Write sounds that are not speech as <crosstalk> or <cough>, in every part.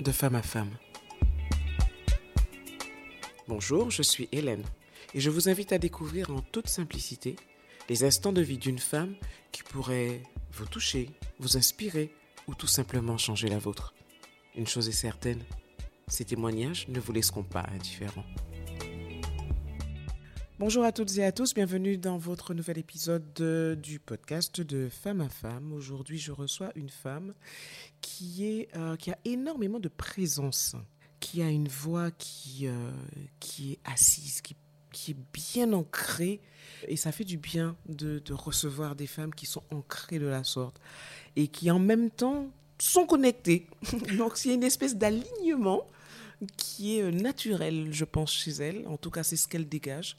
de femme à femme. Bonjour, je suis Hélène et je vous invite à découvrir en toute simplicité les instants de vie d'une femme qui pourrait vous toucher, vous inspirer ou tout simplement changer la vôtre. Une chose est certaine, ces témoignages ne vous laisseront pas indifférents. Bonjour à toutes et à tous, bienvenue dans votre nouvel épisode du podcast de Femme à Femme. Aujourd'hui, je reçois une femme qui, est, euh, qui a énormément de présence, qui a une voix qui, euh, qui est assise, qui, qui, est bien ancrée. Et ça fait du bien de, de recevoir des femmes qui sont ancrées de la sorte et qui en même temps sont connectées. <laughs> Donc, il y a une espèce d'alignement qui est euh, naturel, je pense, chez elle. En tout cas, c'est ce qu'elle dégage.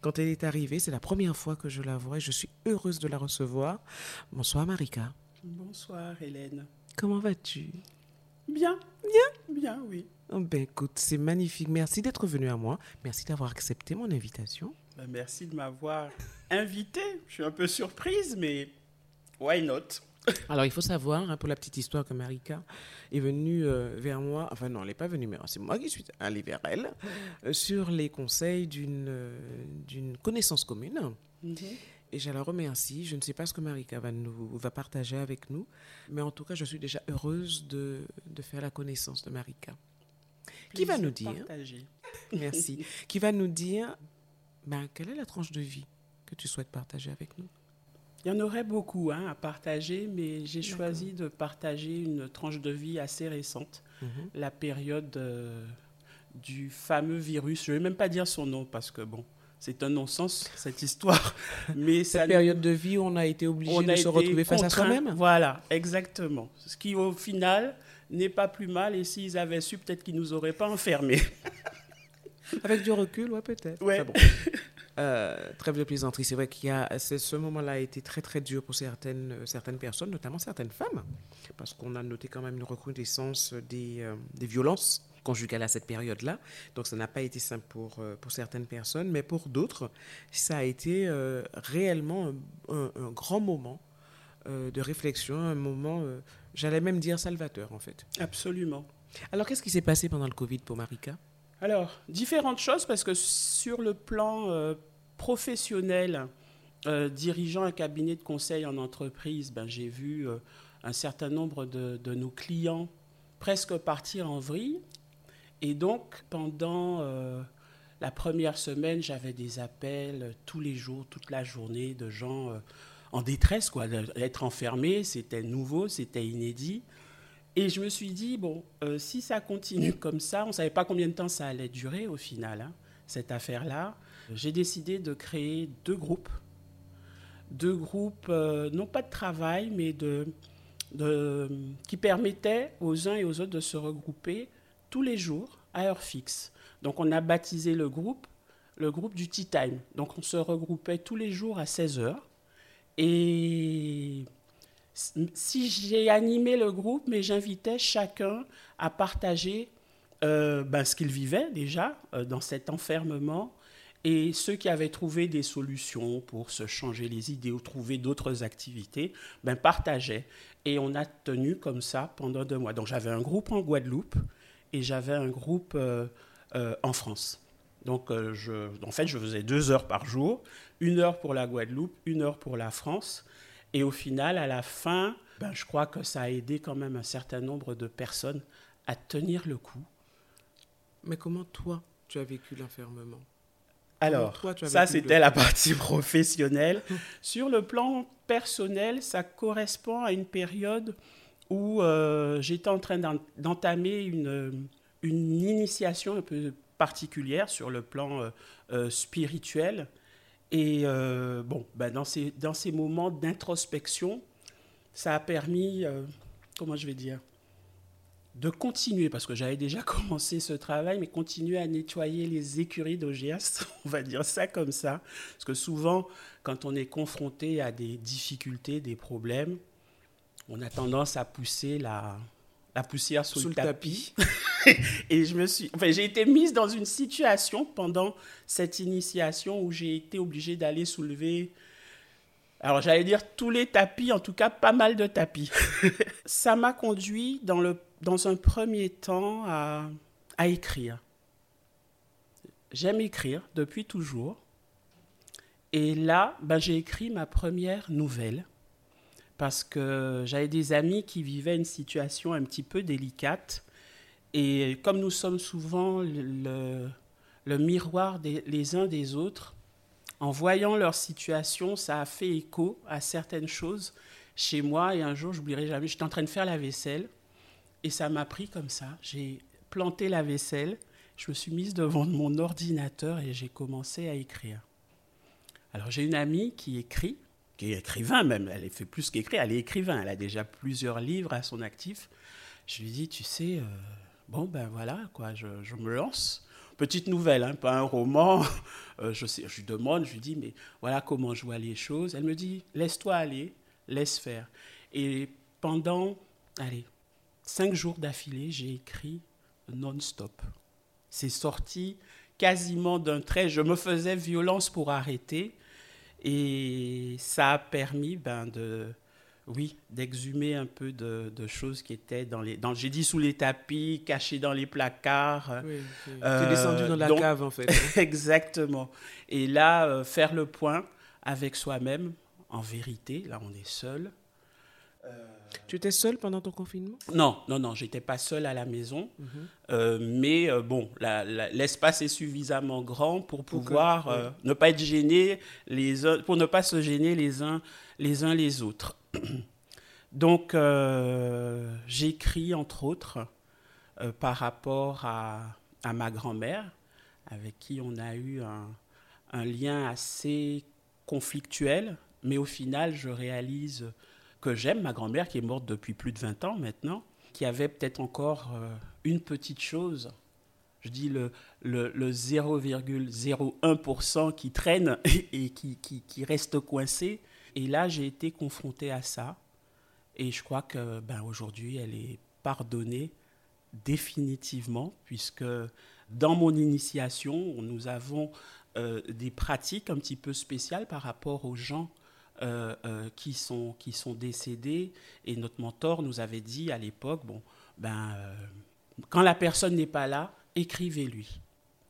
Quand elle est arrivée, c'est la première fois que je la vois et je suis heureuse de la recevoir. Bonsoir Marika. Bonsoir Hélène. Comment vas-tu? Bien. Bien Bien, oui. Oh ben écoute, c'est magnifique. Merci d'être venu à moi. Merci d'avoir accepté mon invitation. Ben, merci de m'avoir invité. Je suis un peu surprise, mais why not? <laughs> Alors, il faut savoir, hein, pour la petite histoire, que Marika est venue euh, vers moi, enfin non, elle n'est pas venue, mais c'est moi qui suis allée vers elle, euh, sur les conseils d'une euh, connaissance commune. Mhm. Et je la remercie. Je ne sais pas ce que Marika va, nous, va partager avec nous, mais en tout cas, je suis déjà heureuse de, de faire la connaissance de Marika. qui va nous dire partager. <laughs> Merci. qui va nous dire ben, quelle est la tranche de vie que tu souhaites partager avec nous? Il y en aurait beaucoup hein, à partager, mais j'ai choisi de partager une tranche de vie assez récente, Mhm. la période euh, du fameux virus. Je ne vais même pas dire son nom parce que, bon, c'est un non-sens, cette histoire. <laughs> Mais ça Cette période de vie où on a été obligé de se retrouver face à soi-même Voilà, exactement. Ce qui, au final, n'est pas plus mal. Et s'ils avaient su, peut-être qu'ils nous auraient pas enfermés. <laughs> Avec du recul, ouais, peut-être. Ouais. Enfin bon. <laughs> Euh, trêve de plaisanterie. C'est vrai qu'il y a ce moment-là a été très très dur pour certaines euh, certaines personnes, notamment certaines femmes, parce qu'on a noté quand même une recrudescence des, euh, des violences conjugales à cette période-là. Donc ça n'a pas été simple pour euh, pour certaines personnes, mais pour d'autres, ça a été euh, réellement un, un- un grand moment de réflexion, un moment, j'allais même dire salvateur en fait. Absolument. Alors qu'est-ce qui s'est passé pendant le Covid pour Marika? Alors, différentes choses, parce que sur le plan euh, professionnel, euh, dirigeant un cabinet de conseil en entreprise, ben, j'ai vu euh, un certain nombre de, de nos clients presque partir en vrille. Et donc, pendant la première semaine, j'avais des appels tous les jours, toute la journée, de gens en détresse, quoi. Être enfermé, c'était nouveau, c'était inédit. Et je me suis dit, bon, euh, si ça continue comme ça, on ne savait pas combien de temps ça allait durer au final, hein, cette affaire-là. J'ai décidé de créer deux groupes. Deux groupes, euh, non pas de travail, mais de, de, qui permettaient aux uns et aux autres de se regrouper tous les jours à heure fixe. Donc on a baptisé le groupe le groupe du Tea Time. Donc on se regroupait tous les jours à 16 heures. Et si j'ai animé le groupe, mais j'invitais chacun à partager euh, ben, ce qu'il vivait déjà euh, dans cet enfermement et ceux qui avaient trouvé des solutions pour se changer les idées ou trouver d'autres activités, ben, partageaient. Et on a tenu comme ça pendant deux mois. Donc j'avais un groupe en Guadeloupe et j'avais un groupe euh, en France. Donc en fait, je faisais deux heures par jour, une heure pour la Guadeloupe, une heure pour la France. Et au final, à la fin, ben, je crois que ça a aidé quand même un certain nombre de personnes à tenir le coup. Mais comment toi, tu as vécu l'enfermement? Alors, toi, ça c'était la partie <laughs> professionnelle. Sur le plan personnel, ça correspond à une période où euh, j'étais en train d'en- d'entamer une, une initiation un peu particulière sur le plan euh, euh, spirituel. Et euh, bon, ben, dans, ces, dans ces moments d'introspection, ça a permis, euh, comment je vais dire, de continuer, parce que j'avais déjà <laughs> commencé ce travail, mais continuer à nettoyer les écuries d'OGS, <laughs> on va dire ça comme ça. Parce que souvent, quand on est confronté à des difficultés, des problèmes, on a tendance à pousser la, la poussière sous, Sous le le tapis. <laughs> Et je me suis, enfin, j'ai été mise dans une situation pendant cette initiation où j'ai été obligée d'aller soulever Alors j'allais dire tous les tapis, en tout cas pas mal de tapis. <laughs> ça m'a conduit dans, le, dans un premier temps à, à écrire. J'aime écrire depuis toujours. Et là, ben, j'ai écrit ma première nouvelle parce que j'avais des amis qui vivaient une situation un petit peu délicate. Et comme nous sommes souvent le, miroir des, les uns des autres, en voyant leur situation, ça a fait écho à certaines choses chez moi. Et un jour, j'oublierai jamais, j'étais en train de faire la vaisselle et ça m'a pris comme ça. J'ai planté la vaisselle, je me suis mise devant mon ordinateur et j'ai commencé à écrire. Alors j'ai une amie qui écrit, qui est écrivain même, elle fait plus qu'écrire, elle est écrivain, elle a déjà plusieurs livres à son actif. Je lui dis, tu sais, euh, bon ben voilà, quoi, je, me lance petite nouvelle, hein, pas un roman. <laughs> Euh, je, je lui demande, je lui dis, mais voilà comment je vois les choses. Elle me dit, laisse-toi aller, laisse faire. Et pendant, allez, cinq jours d'affilée, j'ai écrit non-stop. C'est sorti quasiment d'un trait. Je me faisais violence pour arrêter. Et ça a permis ben, de, oui, d'exhumer un peu de, choses qui étaient dans les. Dans, j'ai dit sous les tapis, cachés dans les placards. Oui, euh, descendu dans la cave en fait. <laughs> exactement. Et là, euh, faire le point avec soi-même, en vérité, là on est seul. Euh, tu étais seul pendant ton confinement? Non, non, non, j'étais pas seul à la maison, mhm. mais bon, l'espace est suffisamment grand pour pouvoir ne pas être gêné les pour ne pas se gêner les uns les uns les autres. <clears throat> Donc, euh, j'écris, entre autres, euh, par rapport à, ma grand-mère, avec qui on a eu un, lien assez conflictuel, mais au final, je réalise que j'aime ma grand-mère, qui est morte depuis plus de 20 ans maintenant, qui avait peut-être encore euh, une petite chose, je dis le, le, 0,01% qui traîne <laughs> et qui, reste coincé, et là, j'ai été confrontée à ça. Et je crois que ben, aujourd'hui, elle est pardonnée définitivement, puisque dans mon initiation, nous avons euh, des pratiques un petit peu spéciales par rapport aux gens euh, euh, qui, sont, qui sont décédés. Et notre mentor nous avait dit à l'époque, bon, ben, quand la personne n'est pas là, écrivez-lui.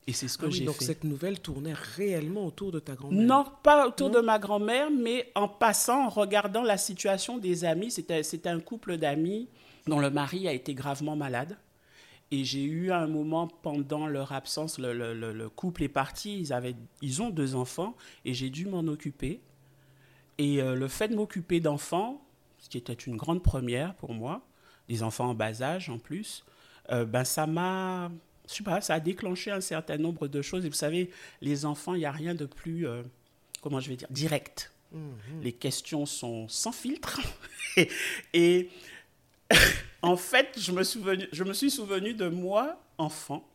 Et c'est ce que ah j'ai fait. Donc cette nouvelle tournait réellement autour de ta grand-mère Non, pas autour de ma grand-mère, mais en passant, en regardant la situation des amis. C'était un couple d'amis dont le mari a été gravement malade. Et j'ai eu un moment pendant leur absence, le, le, le, couple est parti, ils, avaient, ils ont deux enfants, et j'ai dû m'en occuper. Et euh, le fait de m'occuper d'enfants, ce qui était une grande première pour moi, des enfants en bas âge en plus, euh, ben ça m'a je sais pas, ça a déclenché un certain nombre de choses. Et vous savez, les enfants, il n'y a rien de plus, euh, comment je vais dire, direct. Mhm. Les questions sont sans filtre. <laughs> et, <laughs> en fait, je me, souvenu, je me suis souvenu de moi, enfant,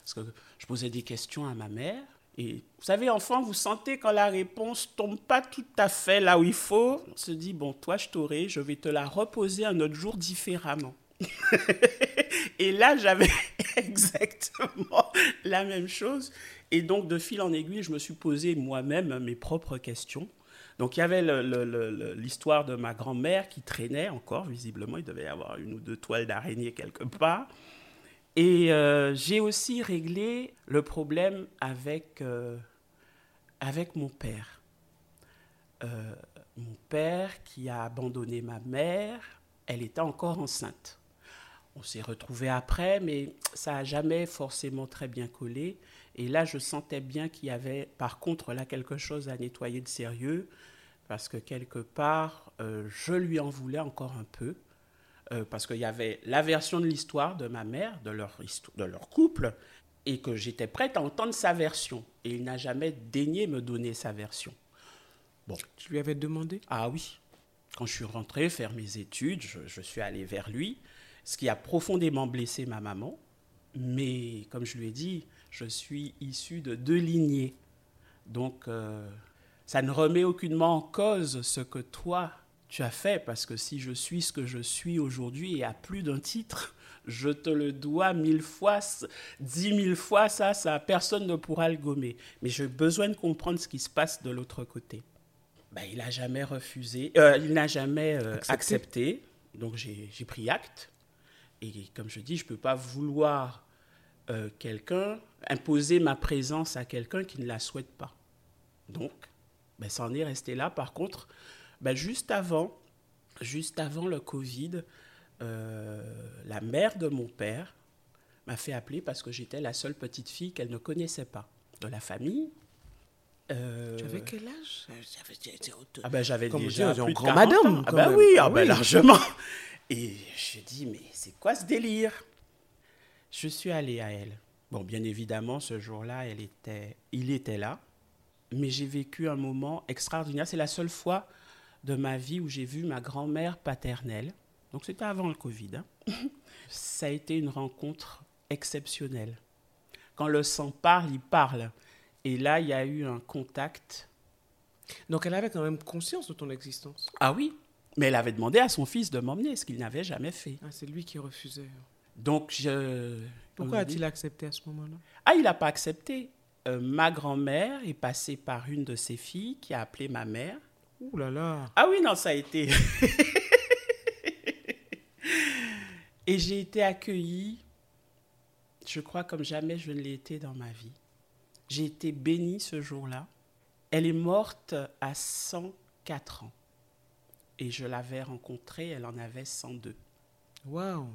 parce que je posais des questions à ma mère. Et vous savez, enfant, vous sentez quand la réponse tombe pas tout à fait là où il faut. On se dit, bon, toi, je t'aurai, je vais te la reposer un autre jour différemment. <laughs> et là, j'avais <laughs> exactement la même chose. Et donc, de fil en aiguille, je me suis posé moi-même mes propres questions. Donc, il y avait l'histoire de ma grand-mère qui traînait encore, visiblement. Il devait y avoir une ou deux toiles d'araignée quelque part. Et euh, j'ai aussi réglé le problème avec, euh, avec mon père. Euh, mon père qui a abandonné ma mère, elle était encore enceinte. On s'est retrouvés après, mais ça n'a jamais forcément très bien collé. Et là, je sentais bien qu'il y avait, par contre, là, quelque chose à nettoyer de sérieux, parce que quelque part, je lui en voulais encore un peu, euh, parce qu'il y avait la version de l'histoire de ma mère, de leur, de leur couple, et que j'étais prête à entendre sa version. Et il n'a jamais daigné me donner sa version. Bon. Tu lui avais demandé? Ah oui. Quand je suis rentré faire mes études, je, je suis allé vers lui ce qui a profondément blessé ma maman. Mais comme je lui ai dit, je suis issu de deux lignées. Donc, euh, ça ne remet aucunement en cause ce que toi, tu as fait, parce que si je suis ce que je suis aujourd'hui et à plus d'un titre, je te le dois mille fois, dix mille fois, ça, ça, personne ne pourra le gommer. Mais j'ai besoin de comprendre ce qui se passe de l'autre côté. ben, il n'a jamais refusé, euh, il n'a jamais euh, accepté. Accepté. Donc j'ai j'ai pris acte. Et comme je dis, je ne peux pas vouloir euh, quelqu'un, imposer ma présence à quelqu'un qui ne la souhaite pas. Donc, ben, ça en est resté là. Par contre, ben, juste avant, juste avant le Covid, euh, la mère de mon père m'a fait appeler parce que j'étais la seule petite fille qu'elle ne connaissait pas de la famille. Euh, Tu avais quel âge? J'avais- ah ben j'avais déjà dit, plus grand 40 madame. Ah ben même. oui, ah ben oui. largement. <laughs> Et je dis mais c'est quoi ce délire? Je suis allé à elle. Bon, bien évidemment, ce jour-là, elle était, il était là, mais j'ai vécu un moment extraordinaire. C'est la seule fois de ma vie où j'ai vu ma grand-mère paternelle. Donc c'était avant le Covid. hein. <laughs> Ça a été une rencontre exceptionnelle. Quand le sang parle, il parle. Et là, il y a eu un contact Donc elle avait quand même conscience de ton existence. Ah oui, mais elle avait demandé à son fils de m'emmener, ce qu'il n'avait jamais fait. Ah, c'est lui qui refusait. Donc je... Pourquoi a-t-il accepté à ce moment-là? Ah, il n'a pas accepté. Euh, ma grand-mère est passée par une de ses filles qui a appelé ma mère. Ouh là là. Ah oui, non, ça a été... <laughs> Et j'ai été accueillie, je crois, comme jamais je ne l'ai été dans ma vie. J'ai été bénie ce jour-là. Elle est morte à 104 ans. Et je l'avais rencontrée, elle en avait 102. Waouh.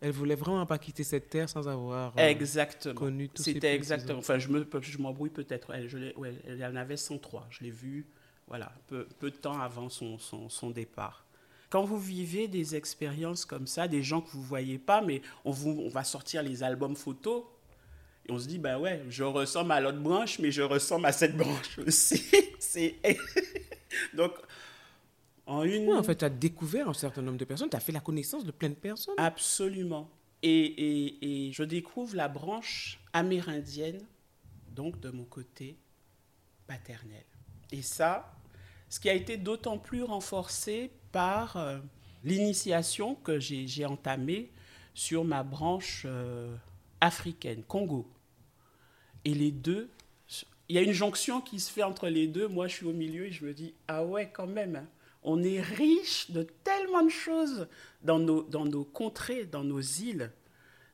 Elle voulait vraiment pas quitter cette terre sans avoir euh, Exactement. connu ces C'était exactement. Enfin, je me, je m'embrouille peut-être. Elle, je ouais, elle en avait 103. Je l'ai vue, voilà, peu, peu de temps avant son, son, son départ. Quand vous vivez des expériences comme ça, des gens que vous voyez pas, mais on, vous, on va sortir les albums photos. Et on se dit, ben ouais, je ressemble à l'autre branche, mais je ressemble à cette branche aussi. <laughs> C'est... <laughs> Donc, en une... Ouais, en fait, tu as découvert un certain nombre de personnes, tu as fait la connaissance de plein de personnes. Absolument. Et, et- et je découvre la branche amérindienne, donc de mon côté paternel. Et ça, ce qui a été d'autant plus renforcé par euh, l'initiation que j'ai entamée sur ma branche euh, africaine, Congo. Et les deux, il y a une jonction qui se fait entre les deux. Moi, je suis au milieu et je me dis, ah ouais, quand même, hein. on est riche de tellement de choses dans nos, dans nos contrées, dans nos îles,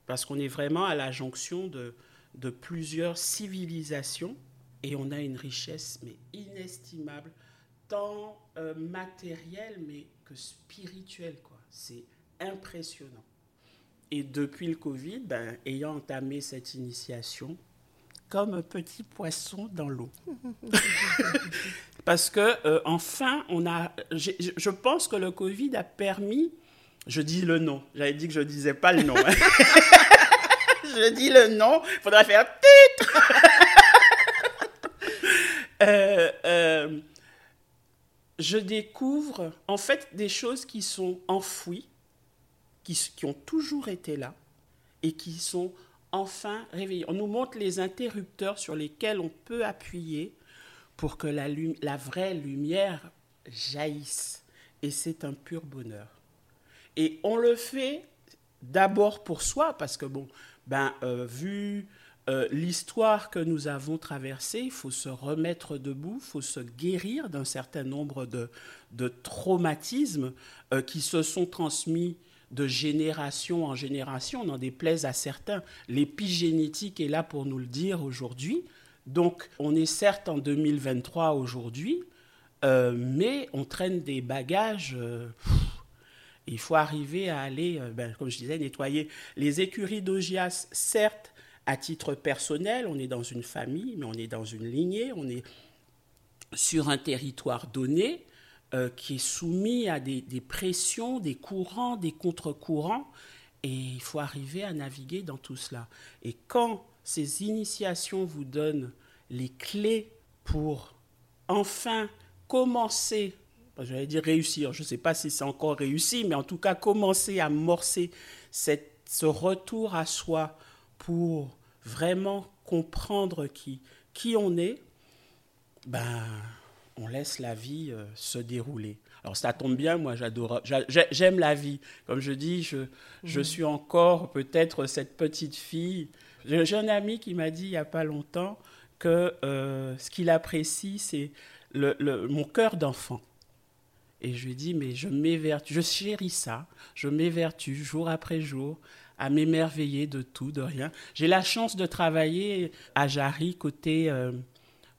parce qu'on est vraiment à la jonction de, de plusieurs civilisations et on a une richesse mais inestimable, tant euh, matérielle mais que spirituelle. quoi. C'est impressionnant. Et depuis le Covid, ben, ayant entamé cette initiation, comme un petit poisson dans l'eau. <laughs> Parce que euh, enfin, on a, je pense que le Covid a permis, je dis le nom, j'avais dit que je disais pas le nom. hein. <laughs> <laughs> je dis le nom, il faudra faire titre. Euh, euh, je découvre en fait des choses qui sont enfouies, qui, ont toujours été là et qui sont enfin réveillées. On nous montre les interrupteurs sur lesquels on peut appuyer pour que la vraie lumière jaillisse. Et c'est un pur bonheur. Et on le fait d'abord pour soi, parce que, bon, ben, euh, vu euh, l'histoire que nous avons traversée, il faut se remettre debout, il faut se guérir d'un certain nombre de, de traumatismes euh, qui se sont transmis de génération en génération, on en déplaise à certains. L'épigénétique est là pour nous le dire aujourd'hui. Donc, on est certes en 2023 aujourd'hui, euh, mais on traîne des bagages. il faut arriver à aller, ben, comme je disais, nettoyer les écuries d'Ogias, certes, à titre personnel, on est dans une famille, mais on est dans une lignée, on est sur un territoire donné euh, qui est soumis à des, pressions, des courants, des contre-courants, et il faut arriver à naviguer dans tout cela. Et quand ces initiations vous donnent les clés pour enfin commencer, j'allais dire réussir, je ne sais pas si c'est encore réussi, mais en tout cas commencer à morcer cette, ce retour à soi pour vraiment comprendre qui, qui on est, ben, on laisse la vie euh, se dérouler. Alors ça tombe bien, moi j'adore, j'a- j'a- j'aime la vie. Comme je dis, je, je suis encore peut-être cette petite fille. J'ai un ami qui m'a dit il n'y a pas longtemps que euh, ce qu'il apprécie, c'est le, le- mon cœur d'enfant. Et je lui ai dit, mais je m'évertue, je chéris ça, je m'évertue jour après jour à m'émerveiller de tout, de rien. J'ai la chance de travailler à Jarry, côté euh,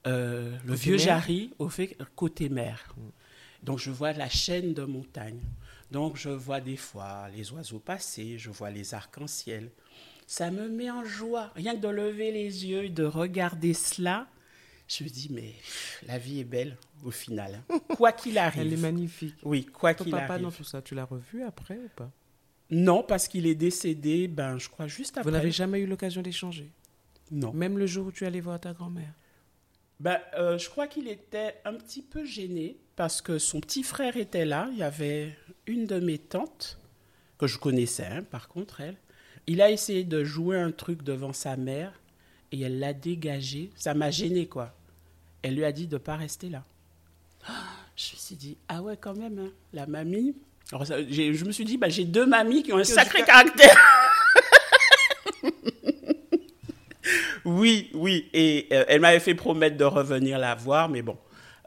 euh, le vieux Jarry, au fait, côté mer. Donc je vois la chaîne de montagnes. Donc je vois des fois les oiseaux passer, je vois les arcs-en-ciel. Ça me met en joie. Rien que de lever les yeux et de regarder cela, je me dis, mais la vie est belle au final. hein. <laughs> Quoi qu'il arrive. Elle est magnifique. Oui, quoi Ton qu'il papa arrive. dans tout ça, tu l'as revu après ou pas? Non, parce qu'il est décédé, ben, je crois, juste après. Vous n'avez jamais eu l'occasion d'échanger? Non. Même le jour où tu allais voir ta grand-mère? Ben, euh, je crois qu'il était un petit peu gêné parce que son petit frère était là. Il y avait une de mes tantes, que je connaissais, hein, par contre, elle. Il a essayé de jouer un truc devant sa mère et elle l'a dégagé. Ça m'a gêné, quoi. Elle lui a dit de ne pas rester là. Ah, Je me suis dit, ah ouais, quand même, hein, la mamie. Alors, ça, j'ai- je me suis dit, bah, j'ai deux mamies qui ont un sacré caractère. <laughs> Oui, oui. Et euh, elle m'avait fait promettre de revenir la voir, mais bon,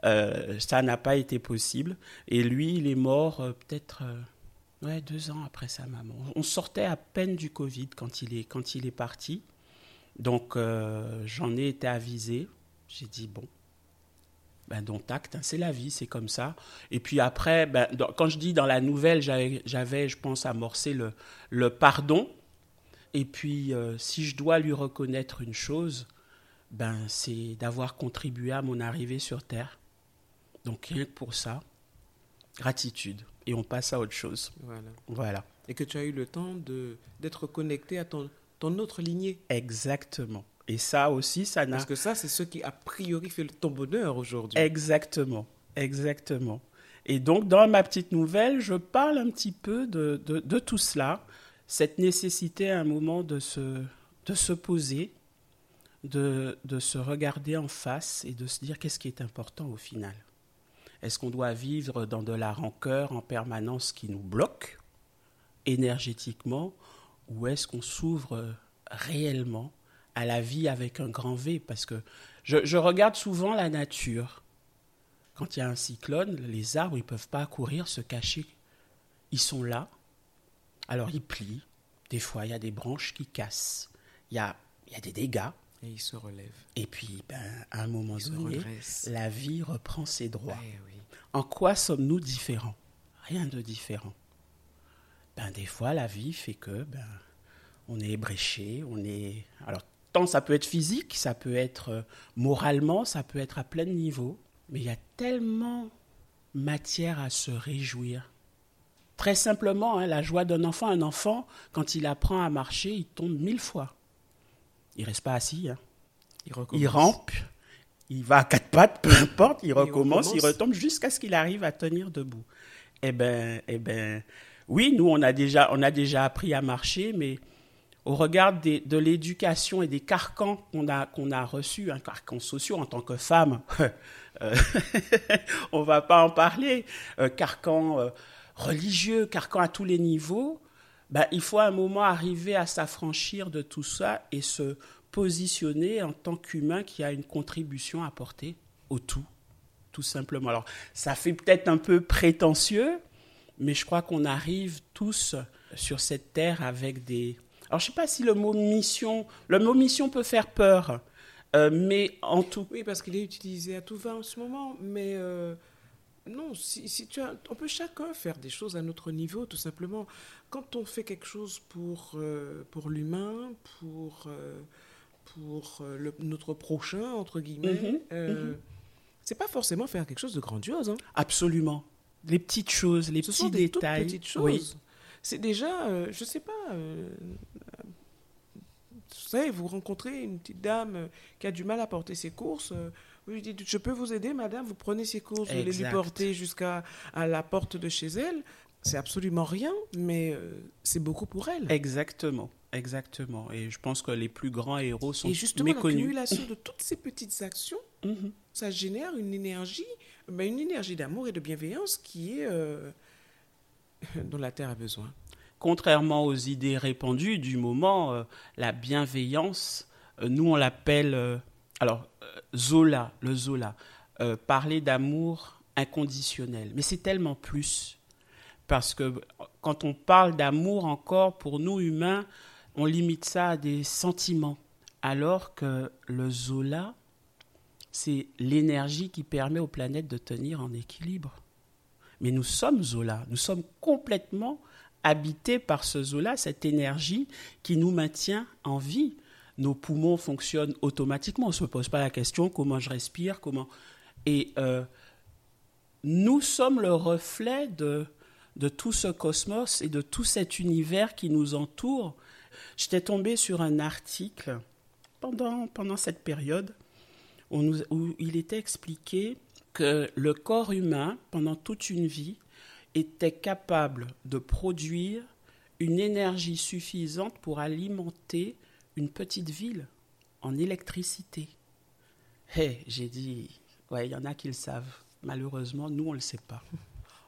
euh, ça n'a pas été possible. Et lui, il est mort euh, peut-être euh, ouais, deux ans après sa maman. On sortait à peine du Covid quand il est, quand il est parti. Donc, euh, j'en ai été avisé. J'ai dit, bon, ben, dont acte, hein, c'est la vie, c'est comme ça. Et puis après, ben, dans- quand je dis dans la nouvelle, j'avais, je pense, amorcé le, le pardon. Et puis, euh, si je dois lui reconnaître une chose, ben, c'est d'avoir contribué à mon arrivée sur Terre. Donc, rien que pour ça, gratitude. Et on passe à autre chose. Voilà. Voilà. Et que tu as eu le temps de d'être connecté à ton, ton autre lignée. Exactement. Et ça aussi, ça n'a Parce que ça, c'est ce qui a priori fait ton bonheur aujourd'hui. Exactement, exactement. Et donc, dans ma petite nouvelle, je parle un petit peu de, de, de tout cela, cette nécessité à un moment de se, de se poser, de, de se regarder en face et de se dire qu'est-ce qui est important au final. Est-ce qu'on doit vivre dans de la rancœur en permanence qui nous bloque énergétiquement ou est-ce qu'on s'ouvre réellement à la vie avec un grand V Parce que je, je regarde souvent la nature. Quand il y a un cyclone, les arbres, ils ne peuvent pas courir, se cacher. Ils sont là. Alors ils plient. Des fois, il y a des branches qui cassent. Il y a, il y a des dégâts. Et il se relève. Et puis, ben, à un moment donné, la vie reprend ses droits. Ouais, oui. En quoi sommes-nous différents? Rien de différent. Ben, des fois, la vie fait que ben, on est ébréché, on est. Alors, tant ça peut être physique, ça peut être euh, moralement, ça peut être à plein niveau, mais il y a tellement matière à se réjouir. Très simplement, hein, la joie d'un enfant, un enfant, quand il apprend à marcher, il tombe mille fois. Il reste pas assis. Hein. Il rampe, il va à quatre pattes, peu importe, il recommence, il retombe jusqu'à ce qu'il arrive à tenir debout. Eh ben, eh ben, oui, nous on a déjà, on a déjà appris à marcher, mais au regard de l'éducation et des carcans qu'on a, qu'on a reçus, un carcan sociaux en tant que femme, <laughs> euh, <laughs> on va pas en parler, euh, carcan euh, religieux, carcan à tous les niveaux, ben, il faut à un moment arriver à s'affranchir de tout ça et se positionner en tant qu'humain qui a une contribution à apporter au tout, tout simplement. Alors, ça fait peut-être un peu prétentieux, mais je crois qu'on arrive tous sur cette terre avec des... Alors, je ne sais pas si le mot mission, le mot mission peut faire peur, euh, mais en tout Oui, parce qu'il est utilisé à tout va en ce moment, mais euh, non, si, si tu as, on peut chacun faire des choses à notre niveau, tout simplement. Quand on fait quelque chose pour, euh, pour l'humain, pour, pour le- notre prochain, entre guillemets, Mhm, euh, c'est pas forcément faire quelque chose de grandiose. Hein. absolument, les petites choses, les Ce petits sont des toutes détails. petites choses. Oui. C'est déjà, euh, je sais pas, euh, vous savez, vous rencontrez une petite dame euh, qui a du mal à porter ses courses. euh, vous lui dites, je peux vous aider, madame Vous prenez ses courses, vous allez lui porter jusqu'à à la porte de chez elle. C'est absolument rien, mais euh, c'est beaucoup pour elle. Exactement, exactement. Et je pense que les plus grands héros sont Et justement, méconnus. l'accumulation de toutes ces petites actions, Mhm. ça génère une énergie, ben, une énergie d'amour et de bienveillance qui est euh, <laughs> dont la terre a besoin. Contrairement aux idées répandues du moment, euh, la bienveillance, euh, nous on l'appelle, euh, alors Zola, le Zola, parler d'amour inconditionnel. Mais c'est tellement plus. Parce que quand on parle d'amour encore, pour nous humains, on limite ça à des sentiments. Alors que le Zola, c'est l'énergie qui permet aux planètes de tenir en équilibre. Mais nous sommes Zola, nous sommes complètement habités par ce Zola, cette énergie qui nous maintient en vie. Nos poumons fonctionnent automatiquement, on ne se pose pas la question comment je respire, comment... Et euh, nous sommes le reflet de, de tout ce cosmos et de tout cet univers qui nous entoure. J'étais tombée sur un article pendant, pendant cette période où il était expliqué que le corps humain, pendant toute une vie, était capable de produire une énergie suffisante pour alimenter une petite ville en électricité. Hé, j'ai dit, ouais, il y en a qui le savent. Malheureusement, nous, on ne le sait pas.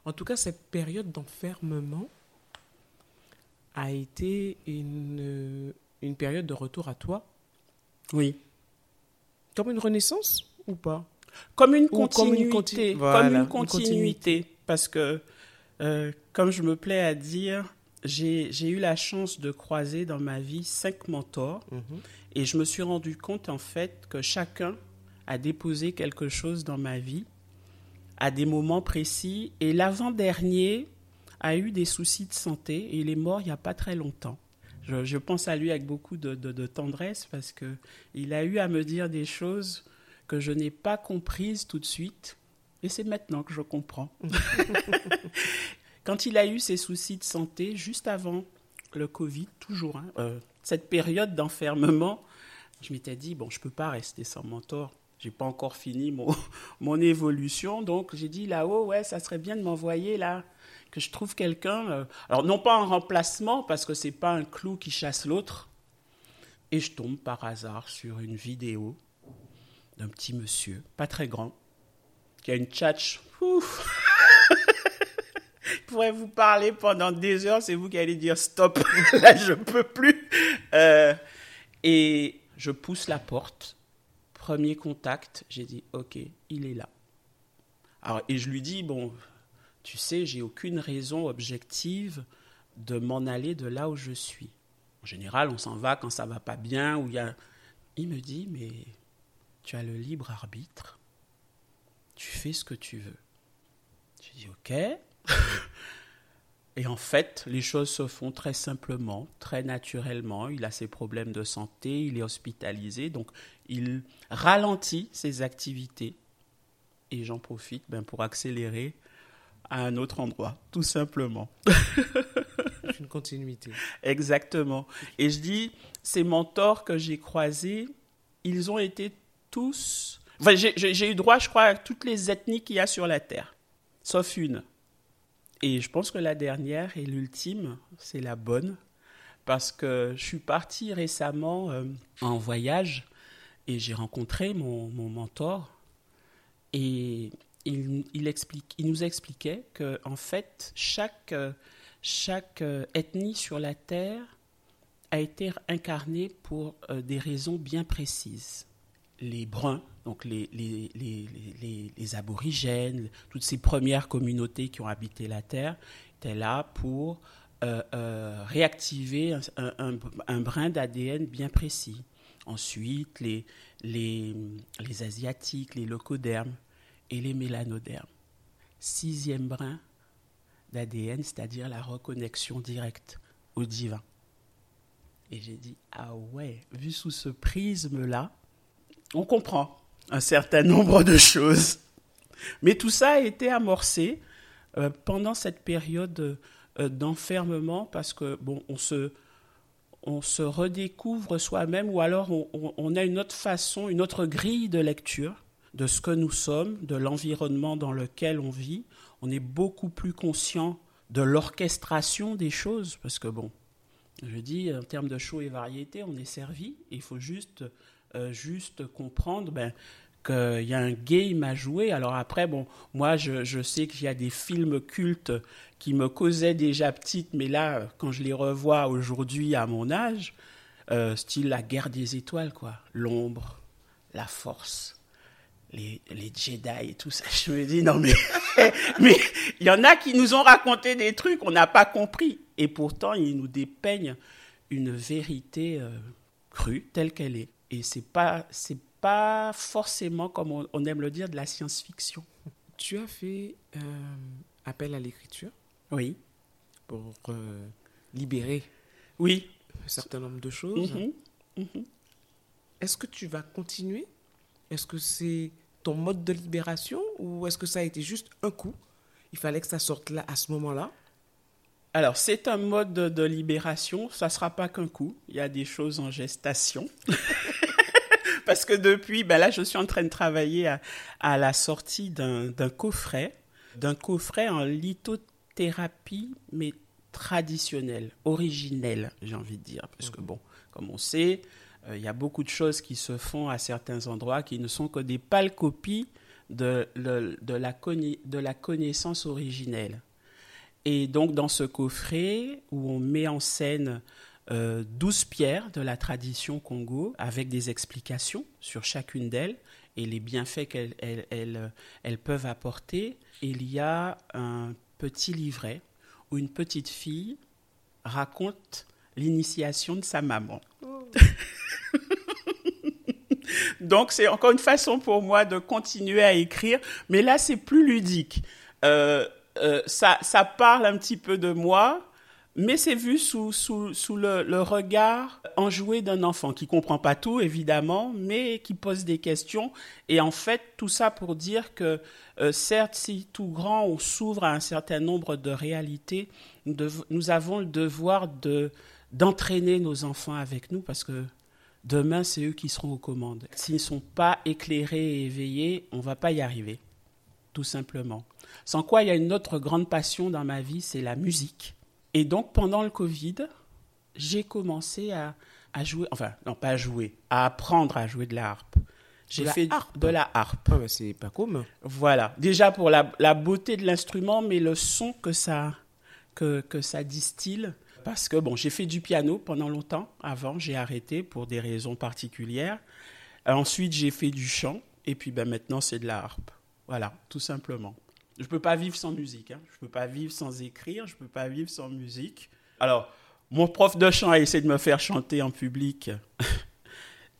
En tout cas, cette période d'enfermement a été une, une période de retour à toi. Oui. Comme une renaissance ou pas? Comme une continuité. Comme une, continuité. Parce que, euh, comme je me plais à dire, j'ai eu la chance de croiser dans ma vie cinq mentors. Mhm. Et je me suis rendu compte, en fait, que chacun a déposé quelque chose dans ma vie à des moments précis. Et l'avant-dernier a eu des soucis de santé et il est mort il n'y a pas très longtemps. Je, pense à lui avec beaucoup de, de tendresse parce qu'il a eu à me dire des choses que je n'ai pas comprise tout de suite. Et c'est maintenant que je comprends. <laughs> Quand il a eu ses soucis de santé, juste avant le Covid, toujours, hein, euh, cette période d'enfermement, je m'étais dit, bon, je ne peux pas rester sans mentor. Je n'ai pas encore fini mon, <laughs> mon évolution. Donc, j'ai dit là-haut, ouais, ça serait bien de m'envoyer là, que je trouve quelqu'un. Euh, alors, non pas en remplacement, parce que ce n'est pas un clou qui chasse l'autre. Et je tombe par hasard sur une vidéo d'un petit monsieur, pas très grand, qui a une tchatch. <laughs> Il pourrait vous parler pendant des heures, c'est vous qui allez dire stop, <laughs> là je peux plus. Euh, et je pousse la porte. Premier contact, j'ai dit ok, il est là. Alors, et je lui dis bon, tu sais, j'ai aucune raison objective de m'en aller de là où je suis. En général, on s'en va quand ça va pas bien ou il y a. Il me dit mais tu as le libre arbitre, tu fais ce que tu veux. Je dis ok. <laughs> Et en fait, les choses se font très simplement, très naturellement. Il a ses problèmes de santé, il est hospitalisé, donc il ralentit ses activités. Et j'en profite ben, pour accélérer à un autre endroit, tout simplement. <laughs> une continuité. Exactement. Et je dis, ces mentors que j'ai croisés, ils ont été tous. j'ai eu droit, je crois, à toutes les ethnies qu'il y a sur la Terre, sauf une. Et je pense que la dernière et l'ultime, c'est la bonne, parce que je suis parti récemment euh, en voyage et j'ai rencontré mon, mentor et il, explique, il nous expliquait que en fait chaque, chaque euh, ethnie sur la Terre a été incarnée pour euh, des raisons bien précises les Bruns, donc les, les, aborigènes, toutes ces premières communautés qui ont habité la Terre, étaient là pour euh, euh, réactiver un, brin d'ADN bien précis. Ensuite, les, les, les Asiatiques, les locodermes et les mélanodermes. Sixième brin d'ADN, c'est-à-dire la reconnexion directe au divin. Et j'ai dit, ah ouais, vu sous ce prisme-là, on comprend un certain <laughs> nombre de choses. Mais tout ça a été amorcé euh, pendant cette période euh, d'enfermement parce que bon, on se, on se redécouvre soi-même ou alors on, a une autre façon, une autre grille de lecture de ce que nous sommes, de l'environnement dans lequel on vit. On est beaucoup plus conscient de l'orchestration des choses parce que bon, je dis en termes de show et variété, on est servi. Il faut juste juste comprendre ben, qu'il y a un game à jouer. Alors après, bon, moi, je, sais qu'il y a des films cultes qui me causaient déjà petite, mais là, quand je les revois aujourd'hui à mon âge, euh, style la guerre des étoiles, quoi. L'ombre, la force, les, les Jedi et tout ça. <laughs> Je me dis, non, mais <laughs> mais il y en a qui nous ont raconté des trucs qu'on n'a pas compris. Et pourtant, ils nous dépeignent une vérité euh, crue, telle qu'elle est. Et c'est pas, c'est pas forcément, comme on, aime le dire, de la science-fiction. Tu as fait euh, appel à l'écriture Oui. Pour euh, libérer oui. un certain nombre de choses. Mhm. Mhm. Est-ce que tu vas continuer? Est-ce que c'est ton mode de libération ou est-ce que ça a été juste un coup? Il fallait que ça sorte là à ce moment-là alors, c'est un mode de, libération. Ça ne sera pas qu'un coup. Il y a des choses en gestation. <laughs> Parce que depuis, ben là, je suis en train de travailler à, à la sortie d'un coffret, d'un coffret en lithothérapie, mais traditionnelle, originelle, j'ai envie de dire. Parce que, bon, comme on sait, euh, il y a beaucoup de choses qui se font à certains endroits qui ne sont que des pâles copies de, de, la, de la connaissance originelle. Et donc, dans ce coffret, où on met en scène euh, 12 pierres de la tradition Congo, avec des explications sur chacune d'elles et les bienfaits qu'elles elles, elles, peuvent apporter, il y a un petit livret où une petite fille raconte l'initiation de sa maman. Oh. Donc c'est encore une façon pour moi de continuer à écrire, mais là c'est plus ludique. Euh, euh, ça, ça parle un petit peu de moi, mais c'est vu sous, le, regard enjoué d'un enfant qui comprend pas tout, évidemment, mais qui pose des questions. Et en fait, tout ça pour dire que, euh, certes, si tout grand, on s'ouvre à un certain nombre de réalités, nous, avons le devoir de d'entraîner nos enfants avec nous parce que demain, c'est eux qui seront aux commandes. S'ils ne sont pas éclairés et éveillés, on va pas y arriver, tout simplement. Sans quoi, il y a une autre grande passion dans ma vie, c'est la musique. Et donc, pendant le Covid, j'ai commencé à, jouer, enfin, non, pas à jouer, à apprendre à jouer de la harpe. J'ai fait de la harpe. Ah bah, c'est pas comme. Voilà. Déjà pour la, beauté de l'instrument, mais le son que ça, que, que ça distille. Parce que, bon, j'ai fait du piano pendant longtemps. Avant, j'ai arrêté pour des raisons particulières. Ensuite, j'ai fait du chant. Et puis, ben, maintenant, c'est de la harpe. Voilà, tout simplement. Je peux pas vivre sans musique. Hein. Je peux pas vivre sans écrire. Je peux pas vivre sans musique. Alors, mon prof de chant a essayé de me faire chanter en public.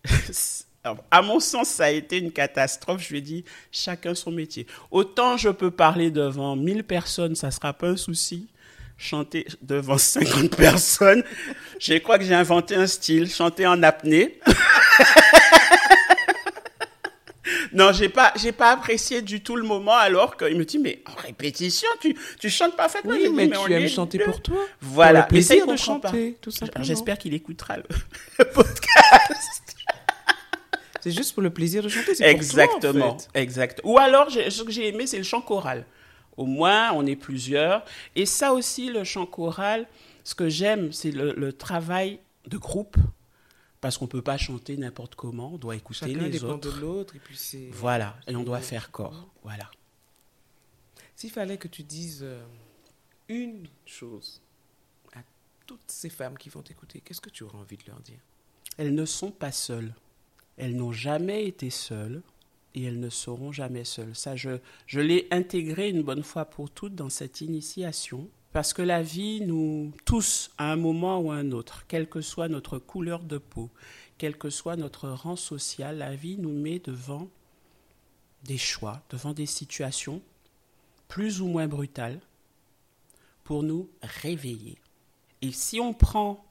<laughs> à mon sens, ça a été une catastrophe. Je lui ai dit, chacun son métier. Autant je peux parler devant 1000 personnes, ça sera pas un souci. Chanter devant <laughs> 50 personnes, je crois que j'ai inventé un style, chanter en apnée. <laughs> Non, j'ai pas, j'ai pas apprécié du tout le moment alors qu'il me dit, mais en répétition, tu, tu chantes parfaitement. Oui, mais, tu aimes chanter pour toi. Voilà. Pour le plaisir de chanter, tout simplement. J'espère qu'il écoutera <laughs> le, podcast. C'est juste pour le plaisir de chanter, Exactement, pour toi, exact. Ou alors, ce que j'ai aimé, c'est le chant choral. Au moins, on est plusieurs. Et ça aussi, le chant choral, ce que j'aime, c'est le travail de groupe parce qu'on ne peut pas chanter n'importe comment, on doit écouter Chacun les autres. de l'autre et puis c'est... Voilà, et on doit faire corps, voilà. S'il fallait que tu dises euh, une chose à toutes ces femmes qui vont t'écouter, qu'est-ce que tu aurais envie de leur dire? Elles ne sont pas seules. Elles n'ont jamais été seules et elles ne seront jamais seules. Ça, je, je l'ai intégré une bonne fois pour toutes dans cette initiation. Parce que la vie, nous tous, à un moment ou à un autre, quelle que soit notre couleur de peau, quel que soit notre rang social, la vie nous met devant des choix, devant des situations plus ou moins brutales pour nous réveiller. Et si on prend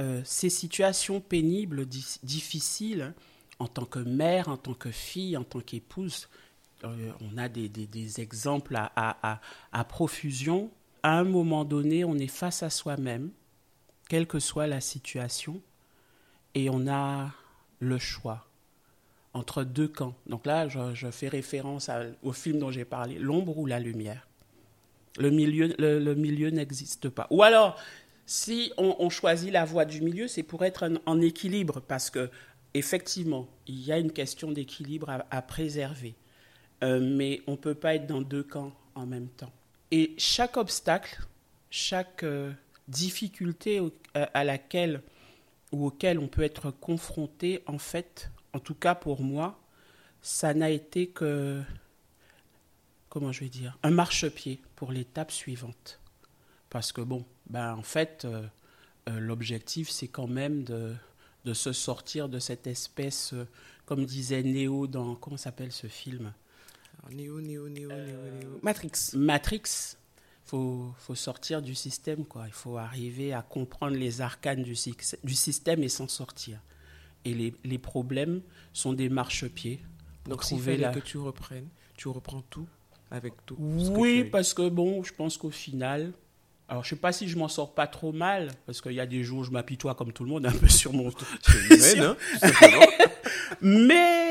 euh, ces situations pénibles, difficiles, en tant que mère, en tant que fille, en tant qu'épouse, on a des, exemples à, profusion. À un moment donné, on est face à soi-même, quelle que soit la situation, et on a le choix entre deux camps. Donc là, je, fais référence au film dont j'ai parlé, L'ombre ou la lumière. Le milieu, le, milieu n'existe pas. Ou alors, si on, choisit la voie du milieu, c'est pour être en, équilibre, parce que effectivement, il y a une question d'équilibre à préserver. Euh, mais on ne peut pas être dans deux camps en même temps. Et chaque obstacle, chaque euh, difficulté à laquelle ou auquel on peut être confronté, en fait, en tout cas pour moi, ça n'a été que, comment je vais dire, un marchepied pour l'étape suivante. Parce que bon, ben en fait, euh, euh, l'objectif, c'est quand même de, de, se sortir de cette espèce, euh, comme disait Néo dans, comment s'appelle ce film? Néo, Néo, Néo, Néo, Néo. Matrix. Matrix. Il faut, faut, sortir du système, quoi. Il faut arriver à comprendre les arcanes du, du système et s'en sortir. Et les, les, problèmes sont des marchepieds. Donc, s'il fallait la... que tu reprennes, tu reprends tout avec tout. Oui, parce que bon, je pense qu'au final, alors, je sais pas si je m'en sors pas trop mal, parce qu'il y a des jours où je m'apitoie comme tout le monde, un peu sur mon. <laughs> hein, <laughs> Mais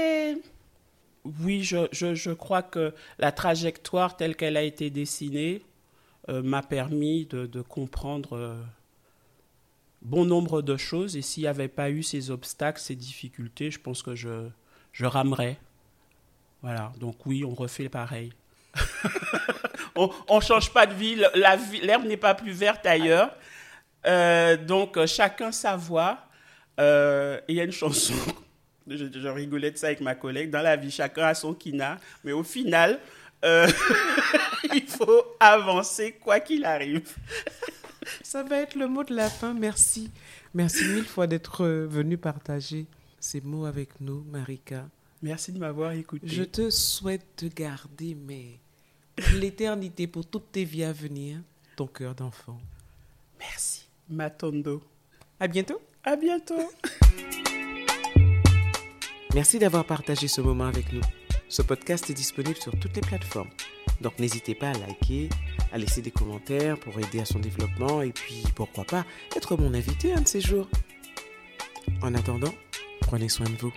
oui, je, crois que la trajectoire telle qu'elle a été dessinée euh, m'a permis de, comprendre euh, bon nombre de choses. Et s'il n'y avait pas eu ces obstacles, ces difficultés, je pense que je, ramerais. Voilà, donc oui, on refait pareil. <laughs> on ne change pas de vie, l'herbe n'est pas plus verte ailleurs. Euh, donc, chacun sa voix. Il y a une chanson, je, je, rigolais de ça avec ma collègue, dans la vie, chacun a son kina, mais au final, <laughs> il faut avancer quoi qu'il arrive. <laughs> Ça va être le mot de la fin. Merci. Merci mille fois d'être venu partager ces mots avec nous, Marika. Merci de m'avoir écouté. Je te souhaite de garder, mais l'éternité pour toutes tes vies à venir, ton cœur d'enfant. Merci. Matondo. À bientôt. À bientôt. <laughs> Merci d'avoir partagé ce moment avec nous. Ce podcast est disponible sur toutes les plateformes. Donc n'hésitez pas à liker, à laisser des commentaires pour aider à son développement et puis pourquoi pas être mon invité un de ces jours. En attendant, prenez soin de vous.